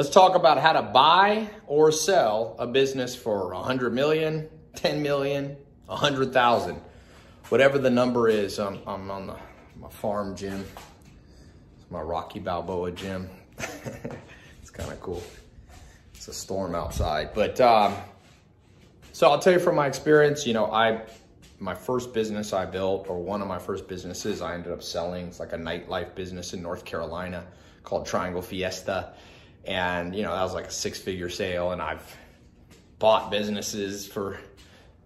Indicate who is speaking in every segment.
Speaker 1: Let's talk about how to buy or sell a business for 100 million, 10 million, 100,000, whatever the number is. I'm, I'm on the, my farm gym. It's my Rocky Balboa gym. it's kind of cool. It's a storm outside, but um, so I'll tell you from my experience. You know, I my first business I built, or one of my first businesses, I ended up selling. It's like a nightlife business in North Carolina called Triangle Fiesta. And, you know, that was like a six figure sale. And I've bought businesses for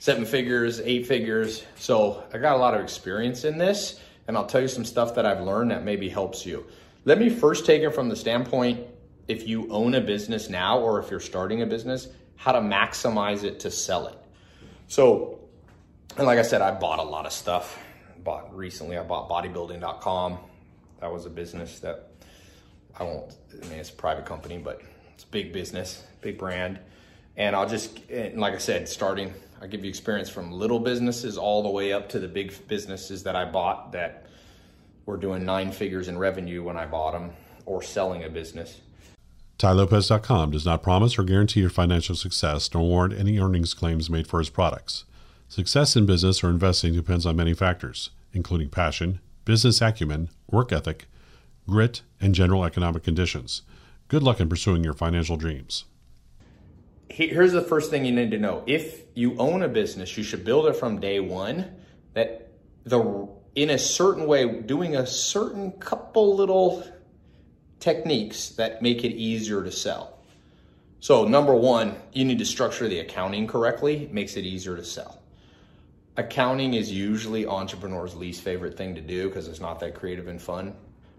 Speaker 1: seven figures, eight figures. So I got a lot of experience in this. And I'll tell you some stuff that I've learned that maybe helps you. Let me first take it from the standpoint if you own a business now or if you're starting a business, how to maximize it to sell it. So, and like I said, I bought a lot of stuff. Bought recently, I bought bodybuilding.com. That was a business that I won't, I mean, it's a private company, but it's a big business, big brand. And I'll just, and like I said, starting, I'll give you experience from little businesses all the way up to the big businesses that I bought that were doing nine figures in revenue when I bought them or selling a business.
Speaker 2: TaiLopez.com does not promise or guarantee your financial success nor warrant any earnings claims made for his products. Success in business or investing depends on many factors, including passion, business acumen, work ethic, grit, and general economic conditions. Good luck in pursuing your financial dreams.
Speaker 1: Here's the first thing you need to know. If you own a business, you should build it from day one that the in a certain way, doing a certain couple little techniques that make it easier to sell. So number one, you need to structure the accounting correctly. It makes it easier to sell. Accounting is usually entrepreneurs' least favorite thing to do because it's not that creative and fun.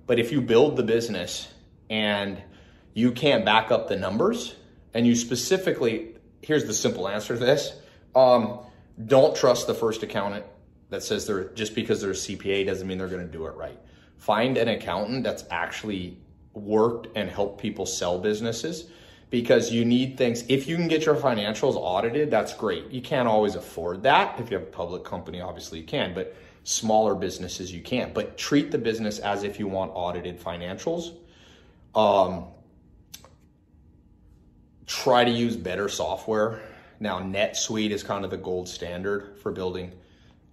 Speaker 1: But if you build the business and you can't back up the numbers, and you specifically, here's the simple answer to this um, don't trust the first accountant that says they're just because they're a CPA doesn't mean they're going to do it right. Find an accountant that's actually worked and helped people sell businesses because you need things. If you can get your financials audited, that's great. You can't always afford that. If you have a public company, obviously you can, but smaller businesses you can't but treat the business as if you want audited financials. Um, try to use better software. Now netsuite is kind of the gold standard for building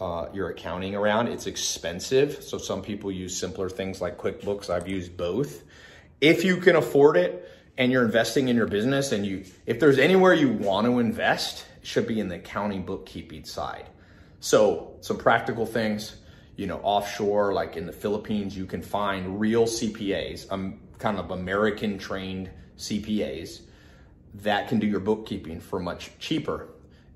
Speaker 1: uh, your accounting around. It's expensive so some people use simpler things like quickbooks. I've used both. If you can afford it and you're investing in your business and you if there's anywhere you want to invest it should be in the accounting bookkeeping side so some practical things, you know, offshore, like in the Philippines, you can find real CPAs, um, kind of American trained CPAs that can do your bookkeeping for much cheaper.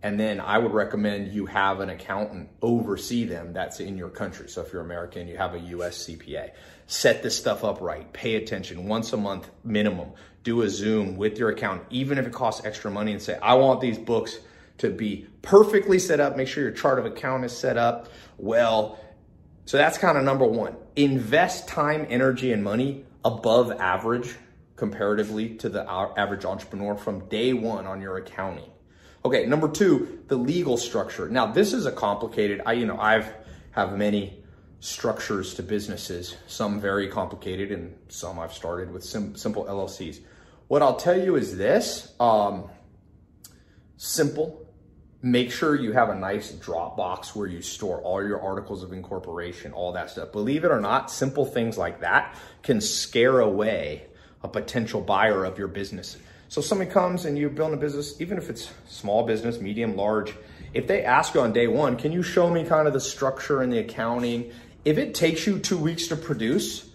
Speaker 1: And then I would recommend you have an accountant oversee them that's in your country. So if you're American, you have a US CPA. Set this stuff up right. Pay attention once a month minimum. Do a Zoom with your accountant, even if it costs extra money, and say, I want these books to be perfectly set up. Make sure your chart of account is set up well. So that's kind of number one. Invest time, energy, and money above average comparatively to the average entrepreneur from day one on your accounting. Okay, number two, the legal structure. Now this is a complicated. I you know I've have many structures to businesses, some very complicated, and some I've started with sim- simple LLCs. What I'll tell you is this: um, simple, make sure you have a nice Dropbox where you store all your articles of incorporation, all that stuff. Believe it or not, simple things like that can scare away a potential buyer of your business. So somebody comes and you're building a business, even if it's small business, medium, large, if they ask you on day one, can you show me kind of the structure and the accounting? If it takes you two weeks to produce,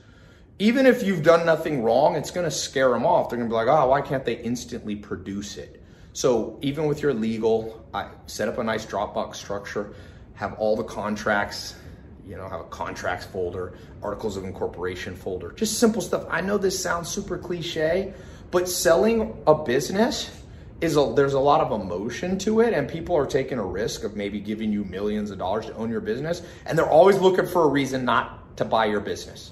Speaker 1: even if you've done nothing wrong, it's to scare them off. They're to be like, oh, why can't they instantly produce it? So even with your legal, I set up a nice Dropbox structure, have all the contracts, you know, have a contracts folder, articles of incorporation folder, just simple stuff. I know this sounds super cliche, but selling a business is a, there's a lot of emotion to it and people are taking a risk of maybe giving you millions of dollars to own your business and they're always looking for a reason not to buy your business.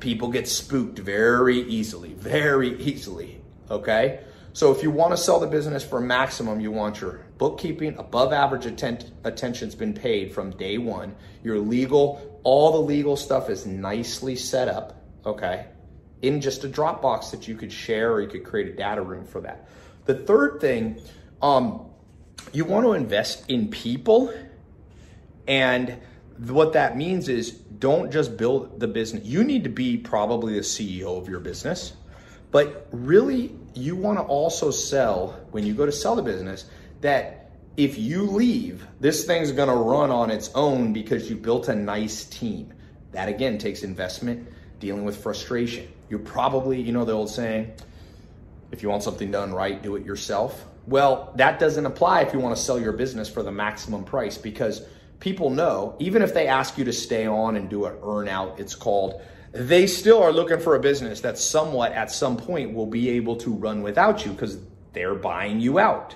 Speaker 1: People get spooked very easily, very easily, okay? So if you want to sell the business for maximum, you want your bookkeeping above average atten- attention's been paid from day one. Your legal, all the legal stuff is nicely set up, okay? in just a Dropbox that you could share or you could create a data room for that. The third thing, um, you want to invest in people. And what that means is don't just build the business. You need to be probably the CEO of your business, but really you want to also sell when you go to sell the business that if you leave, this thing's going to run on its own because you built a nice team. That again takes investment, dealing with frustration. You're probably, you know, the old saying, if you want something done right, do it yourself. Well, that doesn't apply if you want to sell your business for the maximum price because people know, even if they ask you to stay on and do an earn out, it's called, they still are looking for a business that somewhat at some point will be able to run without you because they're buying you out.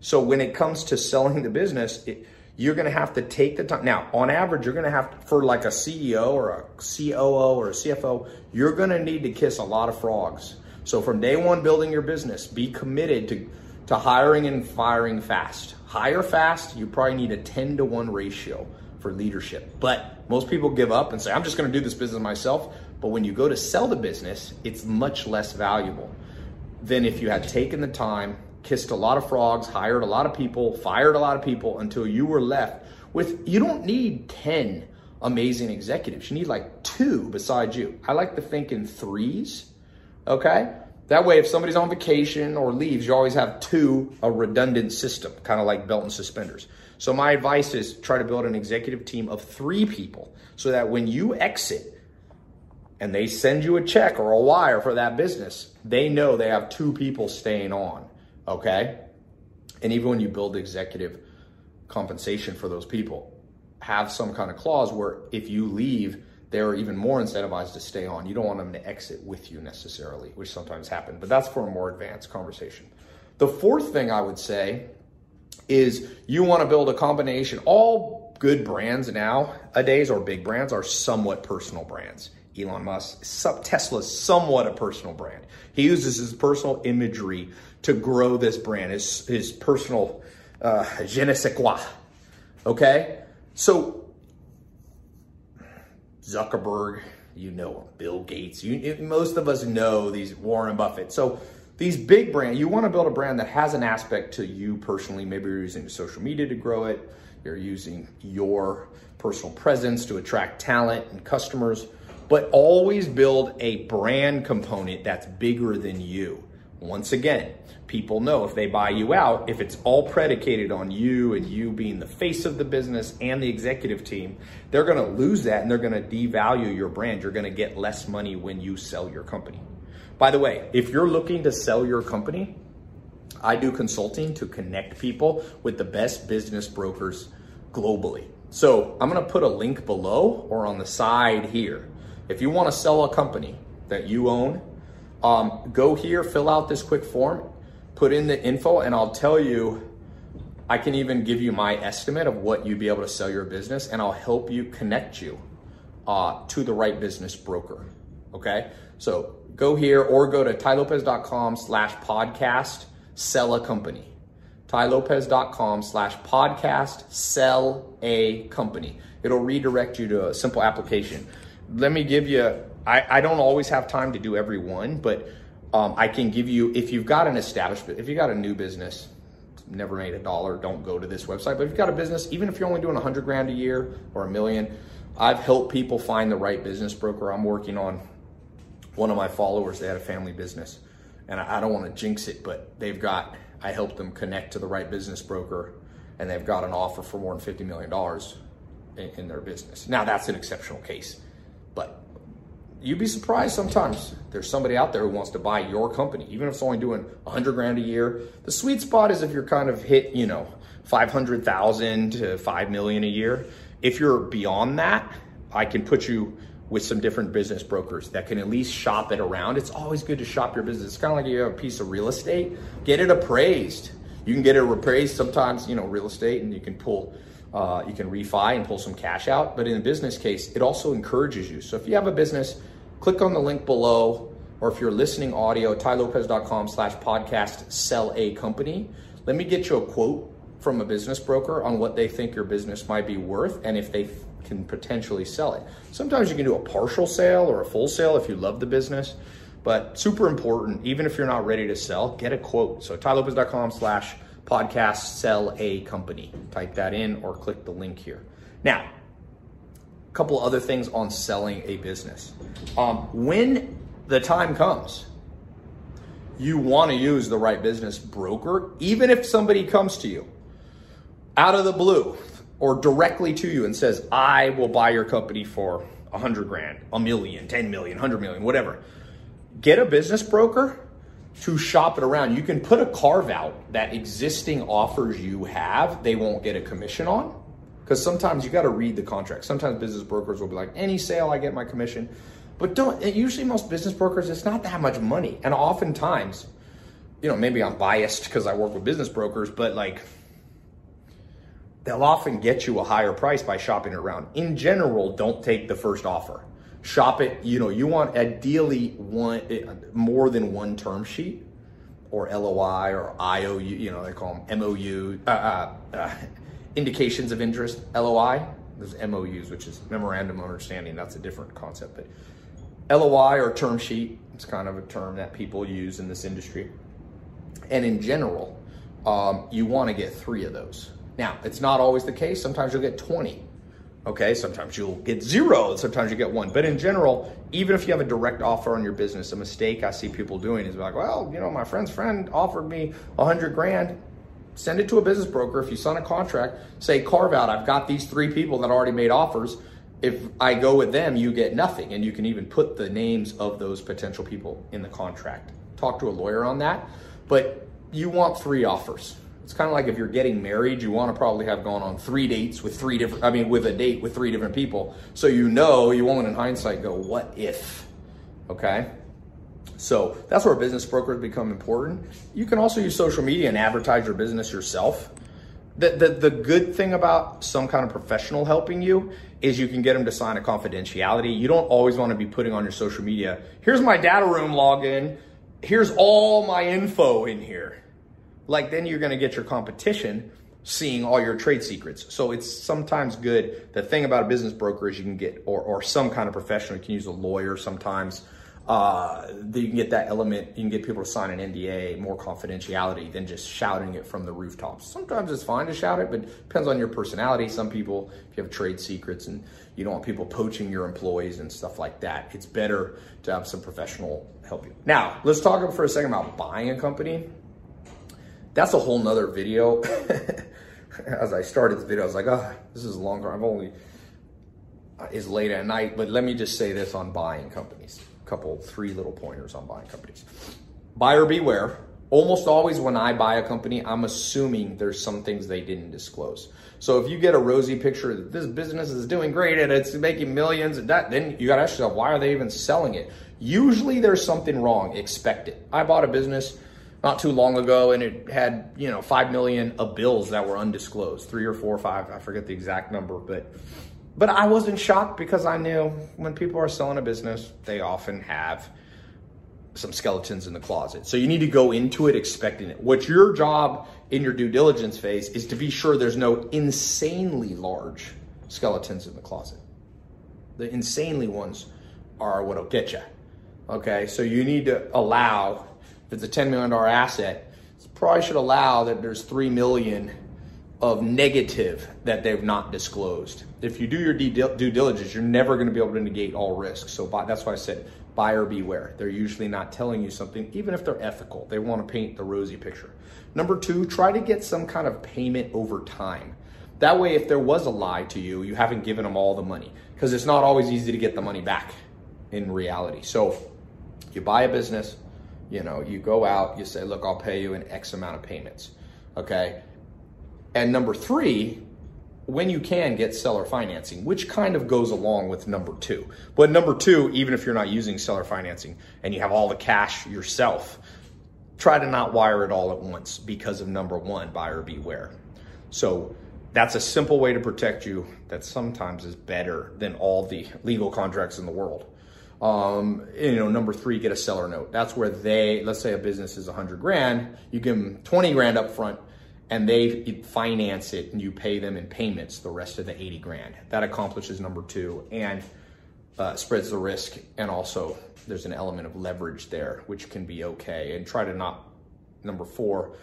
Speaker 1: So when it comes to selling the business, it, you're going to have to take the time. Now, on average, you're going to have to, for like a CEO or a COO or a CFO, you're going to need to kiss a lot of frogs. So from day one, building your business, be committed to, to hiring and firing fast. Hire fast, you probably need a 10 to 1 ratio for leadership. But most people give up and say, I'm just going to do this business myself. But when you go to sell the business, it's much less valuable than if you had taken the time kissed a lot of frogs, hired a lot of people, fired a lot of people until you were left with, you don't need 10 amazing executives. You need like two besides you. I like to think in threes, okay? That way, if somebody's on vacation or leaves, you always have two, a redundant system, kind of like belt and suspenders. So my advice is try to build an executive team of three people so that when you exit and they send you a check or a wire for that business, they know they have two people staying on okay? And even when you build executive compensation for those people, have some kind of clause where if you leave, they're even more incentivized to stay on. You don't want them to exit with you necessarily, which sometimes happen, but that's for a more advanced conversation. The fourth thing I would say is you want to build a combination. All good brands nowadays or big brands are somewhat personal brands. Elon Musk, Tesla is somewhat a personal brand. He uses his personal imagery to grow this brand, his, his personal uh, je ne sais quoi. Okay? So, Zuckerberg, you know him, Bill Gates, you, most of us know these Warren Buffett. So, these big brands, you want to build a brand that has an aspect to you personally. Maybe you're using social media to grow it, you're using your personal presence to attract talent and customers, but always build a brand component that's bigger than you. Once again, people know if they buy you out, if it's all predicated on you and you being the face of the business and the executive team, they're going to lose that and they're going to devalue your brand. You're going to get less money when you sell your company. By the way, if you're looking to sell your company, I do consulting to connect people with the best business brokers globally. So I'm to put a link below or on the side here. If you want to sell a company that you own, um, go here, fill out this quick form, put in the info, and I'll tell you. I can even give you my estimate of what you'd be able to sell your business, and I'll help you connect you uh, to the right business broker. Okay, so go here or go to tailopez.com slash podcast sell a company. tailopez.com slash podcast sell a company. It'll redirect you to a simple application. Let me give you I, I don't always have time to do every one, but um, I can give you, if you've got an established, if you've got a new business, never made a dollar, don't go to this website. But if you've got a business, even if you're only doing a hundred grand a year or a million, I've helped people find the right business broker. I'm working on one of my followers, they had a family business. And I, I don't want to jinx it, but they've got, I helped them connect to the right business broker and they've got an offer for more than $50 million in, in their business. Now that's an exceptional case, but you'd be surprised sometimes there's somebody out there who wants to buy your company, even if it's only doing 100 grand a year. The sweet spot is if you're kind of hit, you know, 500,000 to 5 million a year. If you're beyond that, I can put you with some different business brokers that can at least shop it around. It's always good to shop your business. It's kind of like you have a piece of real estate, get it appraised. You can get it appraised sometimes, you know, real estate, and you can pull uh, you can refi and pull some cash out. But in a business case, it also encourages you. So if you have a business, click on the link below, or if you're listening audio, tailopez.com slash podcast, sell a company. Let me get you a quote from a business broker on what they think your business might be worth. And if they can potentially sell it. Sometimes you can do a partial sale or a full sale if you love the business, but super important, even if you're not ready to sell, get a quote. So tailopez.com slash podcast sell a company. Type that in or click the link here. Now, a couple other things on selling a business. Um, when the time comes, you want to use the right business broker, even if somebody comes to you out of the blue or directly to you and says, I will buy your company for a hundred grand, a million, 10 million, 100 million, whatever. Get a business broker to shop it around. You can put a carve out that existing offers you have, they won't get a commission on. Because sometimes you got to read the contract. Sometimes business brokers will be like, any sale, I get my commission. But don't, usually most business brokers, it's not that much money. And oftentimes, you know, maybe I'm biased because I work with business brokers, but like, they'll often get you a higher price by shopping around. In general, don't take the first offer. Shop it, you know, you want ideally one eh, more than one term sheet or LOI or IOU, you know, they call them MOU, uh, uh, uh, indications of interest, LOI. There's MOUs, which is memorandum of understanding. That's a different concept, but LOI or term sheet, it's kind of a term that people use in this industry. And in general, um, you want to get three of those. Now, it's not always the case. Sometimes you'll get 20. Okay, sometimes you'll get zero, sometimes you get one. But in general, even if you have a direct offer on your business, a mistake I see people doing is like, well, you know, my friend's friend offered me a hundred grand. Send it to a business broker. If you sign a contract, say carve out, I've got these three people that already made offers if I go with them, you get nothing. And you can even put the names of those potential people in the contract. Talk to a lawyer on that. But you want three offers. It's kind of like if you're getting married, you want to probably have gone on three dates with three different, I mean, with a date with three different people. So you know, you won't in hindsight go, what if? Okay? So that's where business brokers become important. You can also use social media and advertise your business yourself. The, the, the good thing about some kind of professional helping you is you can get them to sign a confidentiality. You don't always want to be putting on your social media, here's my data room login, here's all my info in here. Like then you're going to get your competition seeing all your trade secrets. So it's sometimes good. The thing about a business broker is you can get, or, or some kind of professional, you can use a lawyer sometimes uh, you can get that element, you can get people to sign an NDA, more confidentiality than just shouting it from the rooftops. Sometimes it's fine to shout it, but it depends on your personality. Some people, if you have trade secrets and you don't want people poaching your employees and stuff like that, it's better to have some professional help you. Now, let's talk for a second about buying a company. That's a whole nother video. As I started the video, I was like, oh, this is longer. I've only, is late at night, but let me just say this on buying companies A couple, three little pointers on buying companies. Buyer beware. Almost always when I buy a company, I'm assuming there's some things they didn't disclose. So if you get a rosy picture that this business is doing great and it's making millions and that, then you gotta ask yourself, why are they even selling it? Usually there's something wrong. Expect it. I bought a business not too long ago and it had, you know, 5 million of bills that were undisclosed, three or four or five, I forget the exact number, but but I wasn't shocked because I knew when people are selling a business, they often have some skeletons in the closet. So you need to go into it expecting it. What's your job in your due diligence phase is to be sure there's no insanely large skeletons in the closet. The insanely ones are what'll get you. Okay, so you need to allow, if it's a $10 million asset, it probably should allow that there's 3 million of negative that they've not disclosed. If you do your due diligence, you're never going to be able to negate all risks. So that's why I said buyer beware. They're usually not telling you something, even if they're ethical. They want to paint the rosy picture. Number two, try to get some kind of payment over time. That way, if there was a lie to you, you haven't given them all the money because it's not always easy to get the money back in reality. So you buy a business, you know, you go out, you say, look, I'll pay you an X amount of payments. Okay and number three, when you can get seller financing, which kind of goes along with number two. But number two, even if you're not using seller financing and you have all the cash yourself, try to not wire it all at once because of number one, buyer beware. So that's a simple way to protect you that sometimes is better than all the legal contracts in the world. Um, you know, number three, get a seller note. That's where they, let's say a business is a hundred grand, you give them 20 grand up front and they finance it and you pay them in payments the rest of the 80 grand. That accomplishes number two and uh, spreads the risk. And also there's an element of leverage there, which can be okay. And try to not, number four,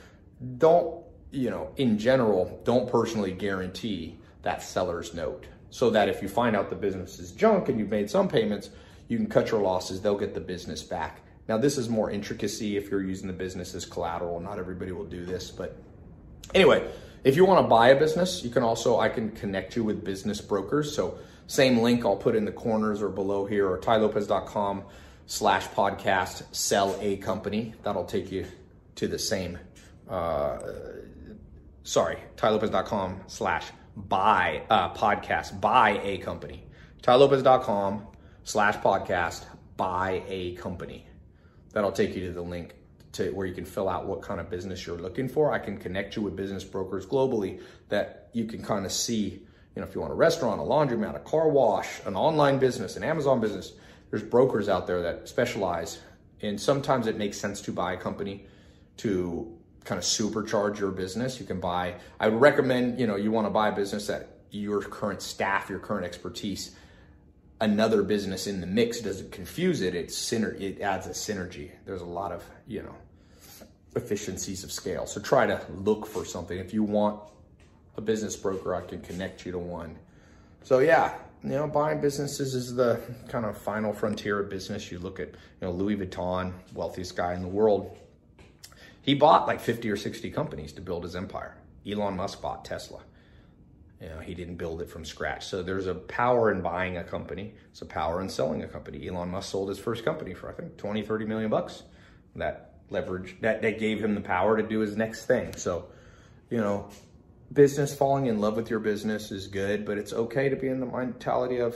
Speaker 1: don't, you know, in general, don't personally guarantee that seller's note so that if you find out the business is junk and you've made some payments, you can cut your losses, they'll get the business back. Now, this is more intricacy if you're using the business as collateral. Not everybody will do this, but Anyway, if you want to buy a business, you can also, I can connect you with business brokers. So same link I'll put in the corners or below here or tailopez.com slash podcast sell a company. That'll take you to the same, uh, sorry, tailopez.com slash buy uh, podcast, buy a company. tailopez.com slash podcast, buy a company. That'll take you to the link to where you can fill out what kind of business you're looking for. I can connect you with business brokers globally that you can kind of see, you know, if you want a restaurant, a laundromat, a car wash, an online business, an Amazon business, there's brokers out there that specialize. And sometimes it makes sense to buy a company to kind of supercharge your business. You can buy, I would recommend, you know, you want to buy a business that your current staff, your current expertise another business in the mix doesn't confuse it. It's syner- it adds a synergy. There's a lot of, you know, efficiencies of scale. So try to look for something. If you want a business broker, I can connect you to one. So yeah, you know, buying businesses is the kind of final frontier of business. You look at, you know, Louis Vuitton, wealthiest guy in the world. He bought like 50 or 60 companies to build his empire. Elon Musk bought Tesla. You know, he didn't build it from scratch. So there's a power in buying a company. It's a power in selling a company. Elon Musk sold his first company for, I think, 20, 30 million bucks. That leverage, that, that gave him the power to do his next thing. So, you know, business, falling in love with your business is good, but it's okay to be in the mentality of,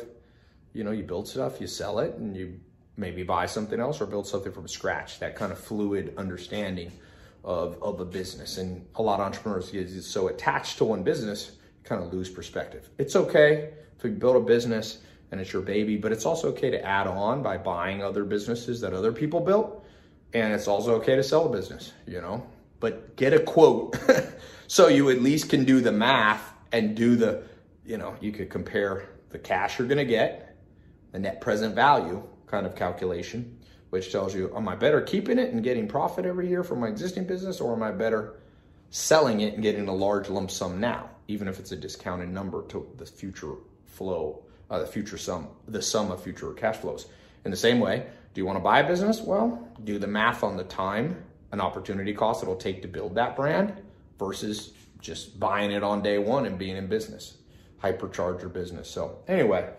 Speaker 1: you know, you build stuff, you sell it, and you maybe buy something else or build something from scratch. That kind of fluid understanding of, of a business. And a lot of entrepreneurs get so attached to one business kind of lose perspective. It's okay if you build a business and it's your baby, but it's also okay to add on by buying other businesses that other people built. And it's also okay to sell a business, you know, but get a quote so you at least can do the math and do the, you know, you could compare the cash you're going to get, the net present value kind of calculation, which tells you, am I better keeping it and getting profit every year from my existing business or am I better selling it and getting a large lump sum now? Even if it's a discounted number to the future flow, uh, the future sum, the sum of future cash flows. In the same way, do you want to buy a business? Well, do the math on the time and opportunity cost it'll take to build that brand versus just buying it on day one and being in business, hypercharge your business. So anyway,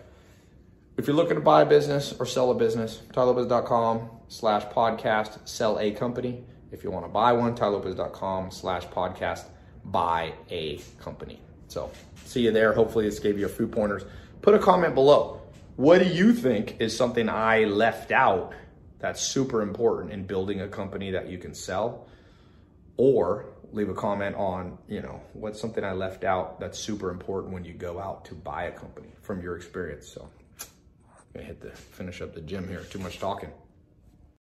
Speaker 1: if you're looking to buy a business or sell a business, tailopez.com slash podcast, sell a company. If you want to buy one, tailopez.com slash podcast buy a company. So see you there. Hopefully this gave you a few pointers. Put a comment below. What do you think is something I left out that's super important in building a company that you can sell? Or leave a comment on, you know, what's something I left out that's super important when you go out to buy a company from your experience. So I'm gonna hit the finish up the gym here. Too much talking.